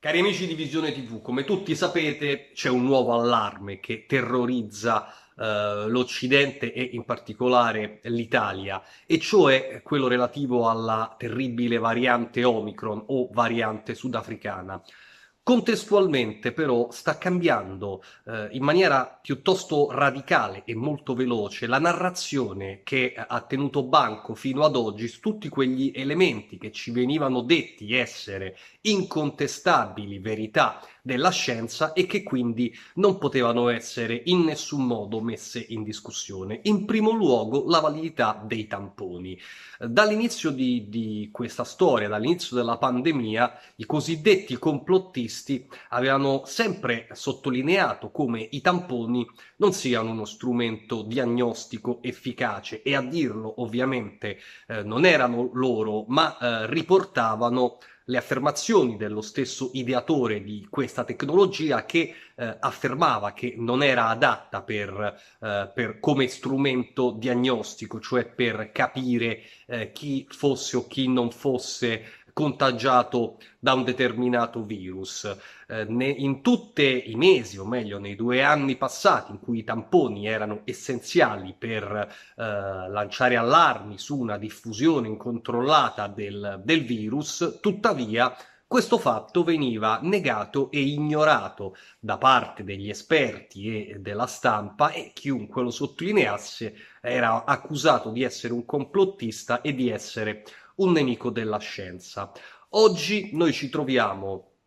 Cari amici di Visione TV, come tutti sapete c'è un nuovo allarme che terrorizza eh, l'Occidente e in particolare l'Italia, e cioè quello relativo alla terribile variante Omicron o variante sudafricana. Contestualmente però sta cambiando eh, in maniera piuttosto radicale e molto veloce la narrazione che ha tenuto banco fino ad oggi su tutti quegli elementi che ci venivano detti essere incontestabili verità della scienza e che quindi non potevano essere in nessun modo messe in discussione. In primo luogo la validità dei tamponi. Dall'inizio di, di questa storia, dall'inizio della pandemia, i cosiddetti complottisti avevano sempre sottolineato come i tamponi non siano uno strumento diagnostico efficace e a dirlo ovviamente eh, non erano loro, ma eh, riportavano le affermazioni dello stesso ideatore di questa tecnologia che eh, affermava che non era adatta per, eh, per, come strumento diagnostico, cioè per capire eh, chi fosse o chi non fosse contagiato da un determinato virus. Eh, ne, in tutti i mesi, o meglio nei due anni passati, in cui i tamponi erano essenziali per eh, lanciare allarmi su una diffusione incontrollata del, del virus, tuttavia questo fatto veniva negato e ignorato da parte degli esperti e della stampa e chiunque lo sottolineasse era accusato di essere un complottista e di essere un nemico della scienza. Oggi noi ci troviamo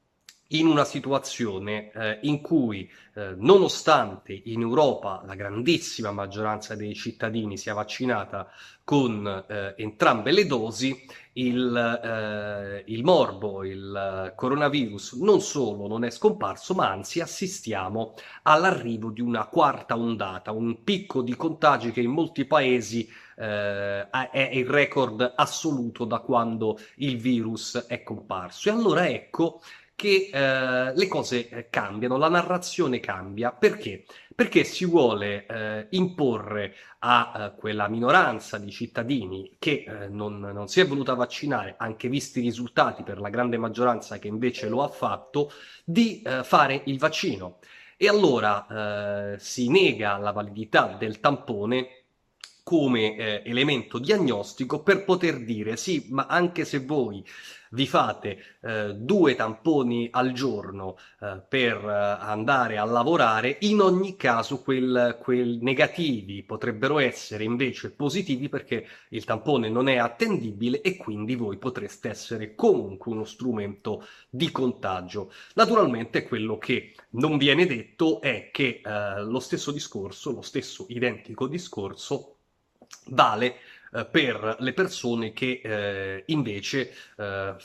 in una situazione eh, in cui, eh, nonostante in Europa la grandissima maggioranza dei cittadini sia vaccinata con eh, entrambe le dosi, il, eh, il, morbo, il coronavirus non solo non è scomparso, ma anzi assistiamo all'arrivo di una quarta ondata, un picco di contagi che in molti paesi eh, è il record assoluto da quando il virus è comparso. E allora ecco che eh, le cose eh, cambiano, la narrazione cambia. Perché? Perché si vuole eh, imporre a eh, quella minoranza di cittadini che eh, non, non, si è voluta vaccinare, anche visti i risultati per la grande maggioranza che invece lo ha fatto, di eh, fare il vaccino. E allora si nega la validità del tampone come eh, elemento diagnostico per poter dire sì, ma anche se voi vi fate eh, due tamponi al giorno eh, per eh, andare a lavorare, in ogni caso quel, quel negativi potrebbero essere invece positivi perché il tampone non è attendibile e quindi voi potreste essere comunque uno strumento di contagio. Naturalmente quello che non viene detto è che eh, lo stesso discorso, lo stesso identico discorso vale eh, per le persone che eh, invece eh,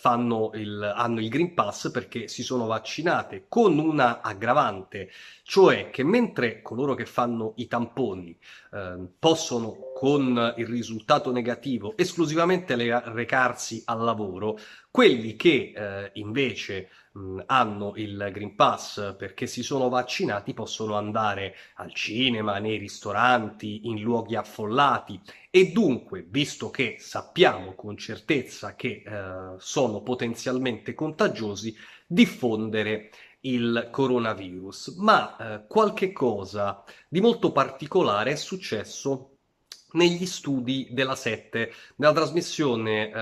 il, hanno il Green Pass perché si sono vaccinate con una aggravante, cioè che mentre coloro che fanno i tamponi eh, possono con il risultato negativo esclusivamente recarsi al lavoro, quelli che eh, invece mh, hanno il Green Pass perché si sono vaccinati possono andare al cinema, nei ristoranti, in luoghi affollati e dunque, visto che sappiamo con certezza che eh, sono potenzialmente contagiosi, diffondere il coronavirus. Ma eh, qualche cosa di molto particolare è successo negli studi della 7, nella trasmissione eh,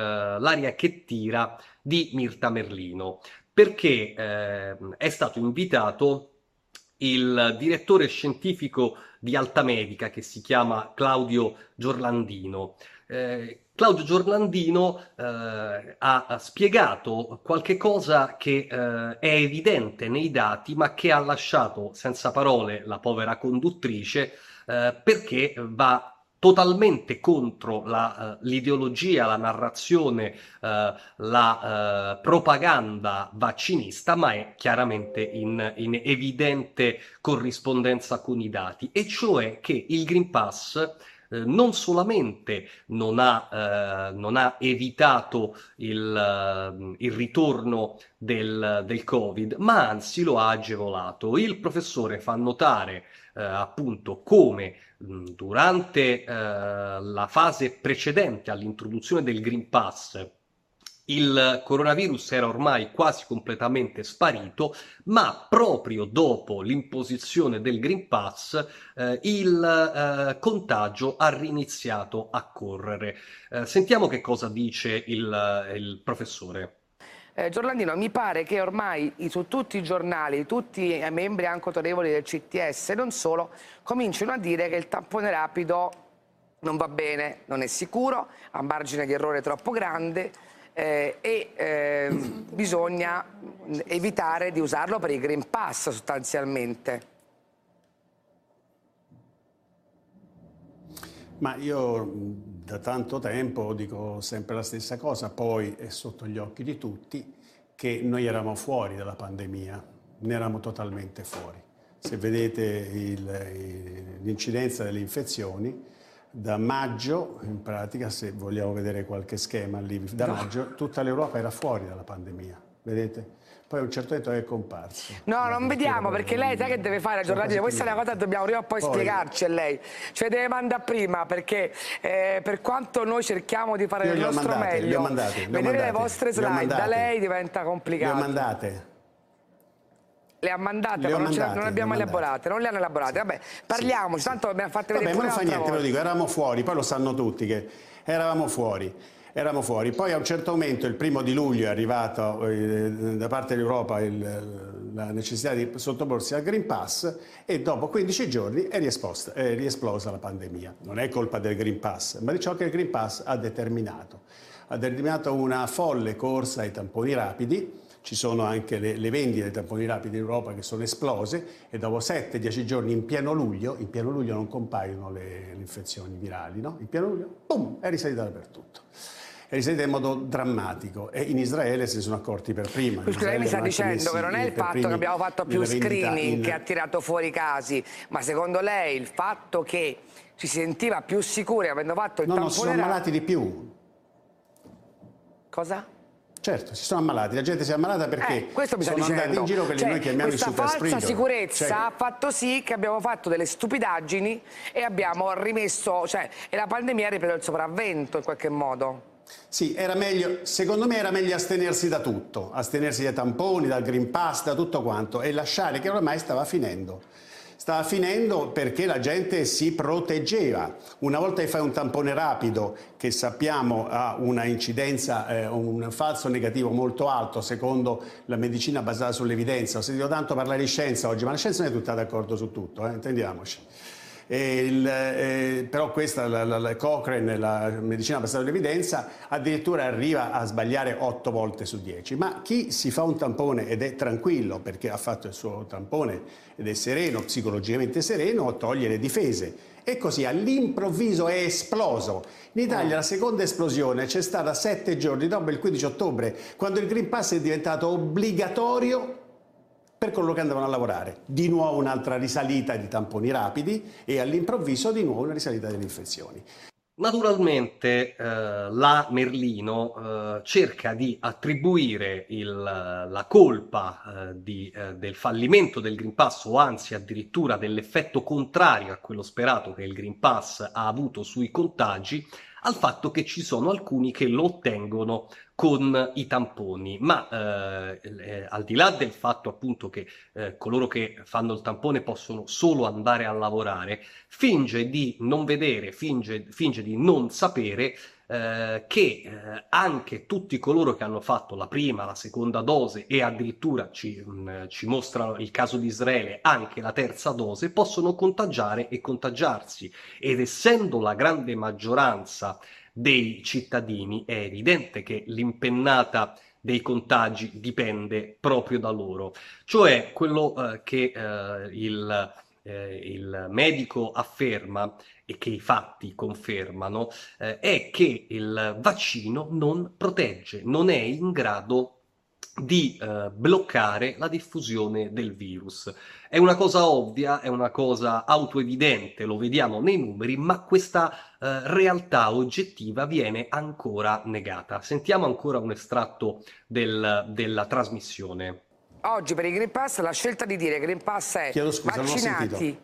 L'aria che tira di Mirta Merlino, perché eh, è stato invitato il direttore scientifico di Alta Medica che si chiama Claudio Giorlandino. Eh, Claudio Giorlandino eh, ha spiegato qualche cosa che eh, è evidente nei dati, ma che ha lasciato senza parole la povera conduttrice eh, perché va totalmente contro la, uh, l'ideologia, la narrazione, uh, la uh, propaganda vaccinista, ma è chiaramente in, in, evidente corrispondenza con i dati, e cioè che il Green Pass non solamente non ha, non ha evitato il, il ritorno del, del, Covid, ma anzi lo ha agevolato. Il professore fa notare eh, appunto come mh, durante eh, la fase precedente all'introduzione del Green Pass il coronavirus era ormai quasi completamente sparito, ma proprio dopo l'imposizione del Green Pass eh, il eh, contagio ha riniziato a correre. Eh, sentiamo che cosa dice il, il professore. Eh, Giorlandino, mi pare che ormai su tutti i giornali, tutti i membri anche autorevoli del CTS, non solo, cominciano a dire che il tampone rapido non va bene, non è sicuro, ha margine di errore troppo grande, eh, e eh, bisogna evitare di usarlo per i Green Pass sostanzialmente. Ma io da tanto tempo dico sempre la stessa cosa, poi è sotto gli occhi di tutti che noi eravamo fuori dalla pandemia, ne eravamo totalmente fuori. Se vedete l'incidenza delle infezioni, da maggio, in pratica, se vogliamo vedere qualche schema lì, da maggio tutta l'Europa era fuori dalla pandemia, vedete? Poi a un certo punto è comparso. No, non vediamo perché lei sa che deve fare aggiornati. Questa è una cosa che dobbiamo prima o poi, poi spiegarci a lei. Cioè deve mandare prima perché eh, per quanto noi cerchiamo di fare il nostro mandate, meglio, mandate, vedere mandate, le vostre slide da lei diventa complicato. Le mandate. Le ha mandate, le ma non, mandate, non abbiamo elaborate, non le hanno elaborate. Vabbè, parliamoci, sì, tanto abbiamo fatto vedere Vabbè, ma non fa niente, ve lo dico, eravamo fuori, poi lo sanno tutti che eravamo fuori. Eravamo fuori. Poi a un certo momento, il primo di luglio, è arrivato eh, da parte dell'Europa la necessità di sottoporsi al Green Pass e dopo 15 giorni è, è riesplosa la pandemia. Non è colpa del Green Pass, ma di ciò che il Green Pass ha determinato. Ha determinato una folle corsa ai tamponi rapidi, ci sono anche le, le vendite dei tamponi rapidi in Europa che sono esplose e dopo 7-10 giorni in pieno luglio, in pieno luglio non compaiono le, le infezioni virali, no? in pieno luglio, boom, è risalita dappertutto risalita in modo drammatico e in Israele se ne sono accorti per prima. Scusa, lei mi sta dicendo che non è il fatto che abbiamo fatto più screening in... che ha tirato fuori i casi, ma secondo lei il fatto che ci si sentiva più sicuri avendo fatto il no, tampone... No, si sono ammalati di più. Cosa? Certo, si sono ammalati, la gente si è ammalata perché eh, questo mi sta sono dicendo. in giro che cioè, noi chiamiamo i super. Questa falsa sicurezza cioè... ha fatto sì che abbiamo fatto delle stupidaggini e abbiamo rimesso, cioè, e la pandemia ha ripreso il sopravvento in qualche modo. Sì, meglio, secondo me era meglio astenersi da tutto, astenersi dai tamponi, dal Green Pass, da tutto quanto e lasciare che ormai stava finendo stava finendo perché la gente si proteggeva. Una volta che fai un tampone rapido, che sappiamo ha una incidenza, eh, un falso negativo molto alto secondo la medicina basata sull'evidenza, ho sentito tanto parlare di scienza oggi, ma la scienza non è tutta d'accordo su tutto, eh, intendiamoci. Il, eh, però questa, la, la, la, Cochrane, la medicina basata sull'evidenza, addirittura arriva a sbagliare 8 volte su 10. Ma chi si fa un tampone ed è tranquillo perché ha fatto il suo tampone ed è sereno, psicologicamente sereno, toglie le difese. E così all'improvviso è esploso. In Italia la seconda esplosione c'è stata sette giorni dopo il 15 ottobre, quando il Green Pass è diventato obbligatorio per coloro che andavano a lavorare. Di nuovo un'altra risalita di tamponi rapidi e all'improvviso di nuovo una risalita delle infezioni. Naturalmente eh, la Merlino eh, cerca di attribuire il, la colpa eh, di, eh, del fallimento del Green Pass o anzi addirittura dell'effetto contrario a quello sperato che il Green Pass ha avuto sui contagi al fatto che ci sono alcuni che lo ottengono con i tamponi, ma eh, eh, al di là del fatto appunto che eh, coloro che fanno il tampone possono solo andare a lavorare, finge di non vedere, finge, finge di non sapere eh, che eh, anche tutti coloro che hanno fatto la prima, la seconda dose e addirittura ci, mh, mm, ci mostrano il caso di Israele anche la terza dose possono contagiare e contagiarsi ed essendo la grande maggioranza dei cittadini, è evidente che l'impennata dei contagi dipende proprio da loro. Cioè quello eh, che eh, il, eh, il, medico afferma e che i fatti confermano eh, è che il vaccino non protegge, non è in grado di eh, bloccare la diffusione del virus. È una cosa ovvia, è una cosa autoevidente, lo vediamo nei numeri, ma questa eh, realtà oggettiva viene ancora negata. Sentiamo ancora un estratto del, della trasmissione. Oggi per il Green Pass la scelta di dire Green Pass è scusa, vaccinati,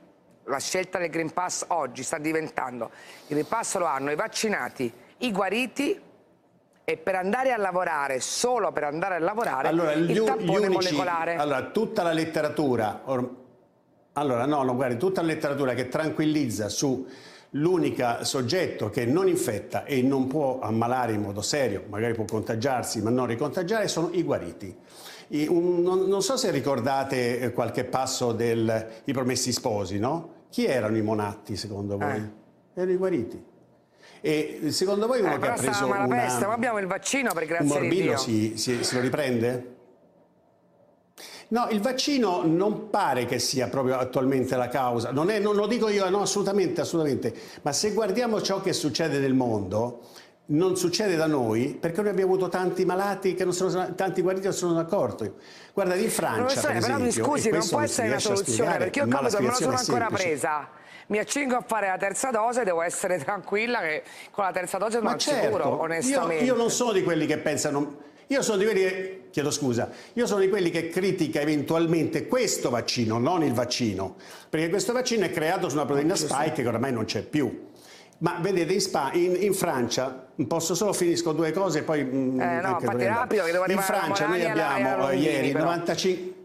la scelta del Green Pass oggi sta diventando, il Green Pass lo hanno i vaccinati, i guariti e per andare a lavorare, solo per andare a lavorare, allora, il gli, tampone gli unici, molecolare. Allora, tutta la letteratura, or, allora no, no, guardi, tutta la letteratura che tranquillizza su l'unico soggetto che non infetta e non può ammalare in modo serio, magari può contagiarsi ma non ricontagiare, sono i guariti. Un, non, non, so se ricordate eh, qualche passo dei Promessi Sposi, no? Chi erano i monatti secondo voi? Eh. Erano i guariti. E secondo voi uno eh, che ha preso una, peste, ma abbiamo il vaccino per grazie un morbillo si, si, si lo riprende? No, il vaccino non pare che sia proprio attualmente la causa, non, è, non lo dico io, no, assolutamente, assolutamente, ma se guardiamo ciò che succede nel mondo, non succede da noi perché noi abbiamo avuto tanti malati che non sono tanti guariti non sono d'accordo. Guarda, in Francia, per esempio, però mi scusi, non può essere una soluzione perché io capito, non sono ancora presa mi accingo a fare la terza dose devo essere tranquilla che con la terza dose non certo, sicuro, onestamente. Io, io non sono di quelli che pensano... Io sono di quelli che, chiedo scusa, io sono di quelli che critica eventualmente questo vaccino, non il vaccino, perché questo vaccino è creato su una proteina spike che oramai non c'è più. Ma vedete, in, Spa, in, in, Francia, posso solo finisco due cose, poi... Mm, eh, no, fatti rapido, che devo In Francia noi abbiamo ieri 95...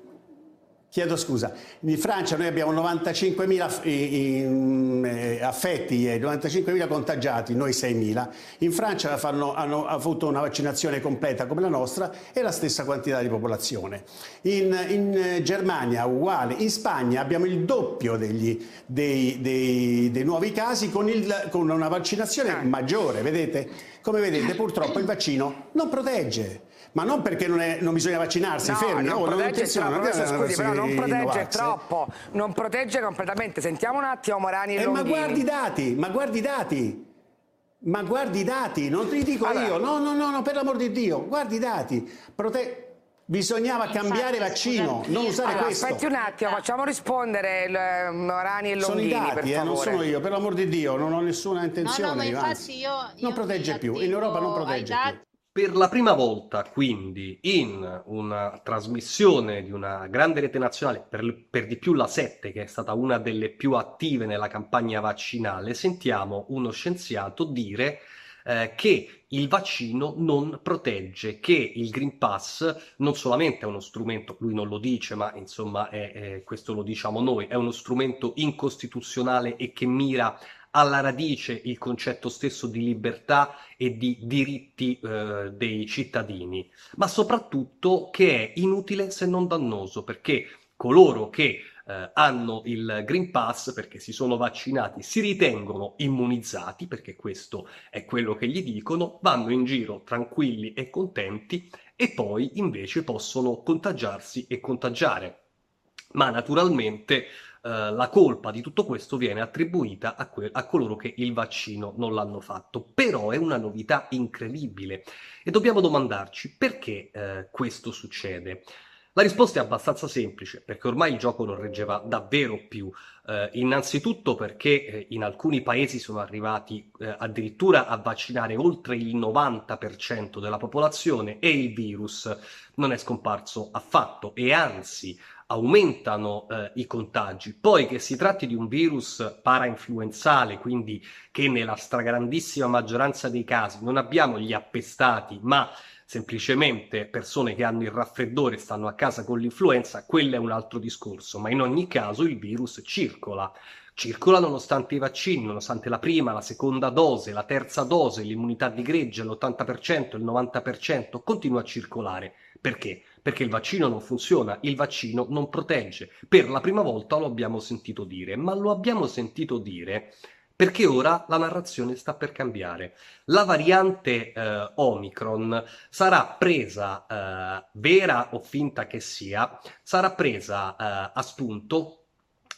Chiedo scusa, in Francia noi abbiamo 95.000 eh, affetti e 95.000 contagiati, noi 6.000. In Francia fanno, hanno avuto una vaccinazione completa come la nostra e la stessa quantità di popolazione. In, in Germania uguale, in Spagna abbiamo il doppio degli, dei, dei, dei, nuovi casi con, il, con una vaccinazione maggiore. Vedete? Come vedete purtroppo il vaccino non protegge ma non perché non, è, non bisogna vaccinarsi, no, fermi, non, oh, protegge troppo, non scusi, però non protegge troppo, non protegge completamente. Sentiamo un attimo Morani e eh, Ma guardi i dati, ma guardi i dati. Ma guardi i dati, non ti dico allora. io, no, no, no, no, per l'amor di Dio, guardi i dati. Prote Bisognava Infatti, cambiare vaccino, non usare allora, questo. Aspetti un attimo, facciamo rispondere il, eh, Morani e Longhini, Sono i dati, eh, non sono io, per l'amor di Dio, non ho nessuna intenzione. No, no, ma infatti io, io non protegge più, in Europa non protegge più. Per la prima volta, quindi, in una trasmissione di una grande rete nazionale, per, per, di più la 7, che è stata una delle più attive nella campagna vaccinale, sentiamo uno scienziato dire eh, che il vaccino non protegge, che il Green Pass non solamente è uno strumento, lui non lo dice, ma insomma è, è, questo lo diciamo noi, è uno strumento incostituzionale e che mira alla radice il concetto stesso di libertà e di diritti eh, dei cittadini, ma soprattutto che è inutile se non dannoso, perché coloro che eh, hanno il Green Pass perché si sono vaccinati, si ritengono immunizzati, perché questo è quello che gli dicono, vanno in giro tranquilli e contenti e poi invece possono contagiarsi e contagiare. Ma naturalmente eh, la colpa di tutto questo viene attribuita a, que- a, coloro che il vaccino non l'hanno fatto. Però è una novità incredibile e dobbiamo domandarci perché eh, questo succede. La risposta è abbastanza semplice, perché ormai il gioco non reggeva davvero più. Eh, innanzitutto perché eh, in alcuni paesi sono arrivati eh, addirittura a vaccinare oltre il 90% della popolazione e il virus non è scomparso affatto e anzi aumentano eh, i contagi. Poi che si tratti di un virus parainfluenzale, quindi che nella stragrandissima maggioranza dei casi non abbiamo gli appestati, ma semplicemente persone che hanno il raffreddore e stanno a casa con l'influenza, quello è un altro discorso, ma in ogni caso il virus circola. Circola nonostante i vaccini, nonostante la prima, la seconda dose, la terza dose, l'immunità di gregge, l'80%, il 90%, continua a circolare. Perché? Perché il vaccino non funziona, il vaccino non protegge. Per la prima volta lo abbiamo sentito dire, ma lo abbiamo sentito dire perché ora la narrazione sta per cambiare. La variante eh, Omicron sarà presa, eh, vera o finta che sia, sarà presa eh, a spunto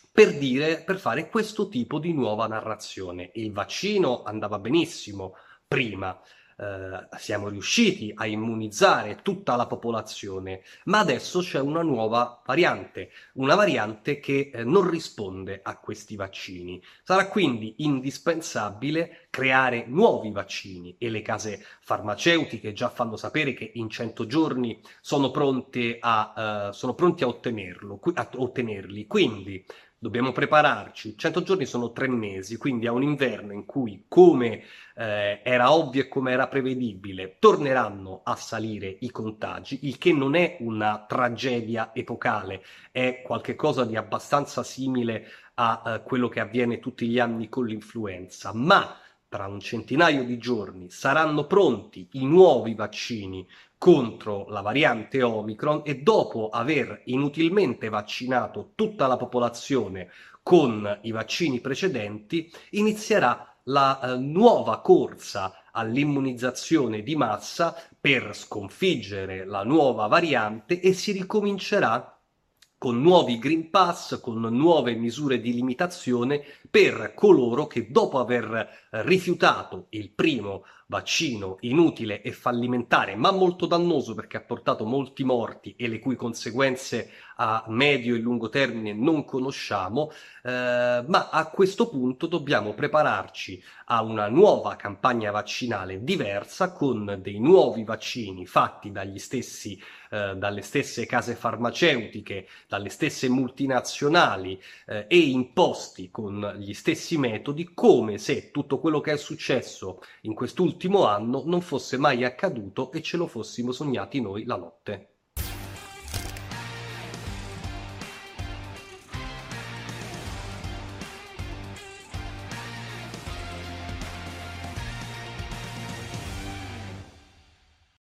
per dire, per fare questo tipo di nuova narrazione. Il vaccino andava benissimo prima, eh, siamo riusciti a immunizzare tutta la popolazione, ma adesso c'è una nuova variante, una variante che eh, non risponde a questi vaccini. Sarà quindi indispensabile creare nuovi vaccini e le case farmaceutiche già fanno sapere che in 100 giorni sono pronte a, uh, sono pronti a, ottenerlo, a ottenerli. Quindi dobbiamo prepararci. 100 giorni sono tre mesi, quindi a un inverno in cui, come eh, era ovvio e come era prevedibile, torneranno a salire i contagi, il che non è una tragedia epocale, è qualcosa di abbastanza simile a eh, quello che avviene tutti gli anni con l'influenza, ma tra un centinaio di giorni saranno pronti i nuovi vaccini contro la variante Omicron e dopo aver inutilmente vaccinato tutta la popolazione con i vaccini precedenti, inizierà la eh, nuova corsa all'immunizzazione di massa per sconfiggere la nuova variante e si ricomincerà con nuovi Green Pass, con nuove misure di limitazione per coloro che dopo aver rifiutato il primo vaccino inutile e fallimentare, ma molto dannoso perché ha portato molti morti e le cui conseguenze a medio e lungo termine non conosciamo, eh, ma a questo punto dobbiamo prepararci a una nuova campagna vaccinale diversa con dei nuovi vaccini fatti dagli stessi, eh, dalle stesse case farmaceutiche, dalle stesse multinazionali eh, e imposti con gli stessi metodi, come se tutto quello che è successo in quest'ultimo anno non fosse mai accaduto e ce lo fossimo sognati noi la notte.